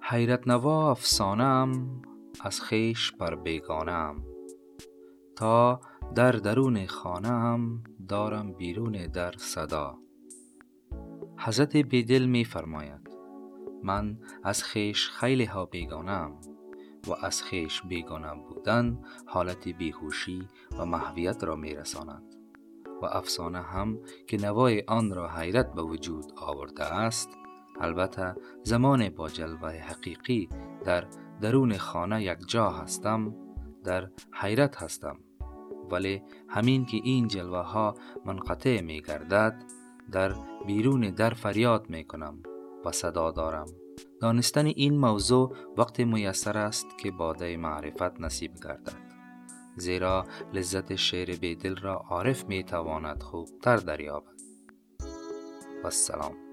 حیرت نوا افسانم از خیش بر بیگانم. تا در درون خانه دارم بیرون در صدا. حضرت بیدل می فرماید من از خیش خیلی ها بیگانم و از خیش بیگانه بودن حالت بیهوشی و محویت را می رساند و افسانه هم که نوای آن را حیرت به وجود آورده است البته زمان با جلوه حقیقی در درون خانه یک جا هستم در حیرت هستم. ولی همین که این جلوه ها منقطع می گردد در بیرون در فریاد می کنم و صدا دارم. دانستن این موضوع وقت میسر است که باده معرفت نصیب گردد. زیرا لذت شعر بیدل را عارف می تواند خوبتر دریابد. و السلام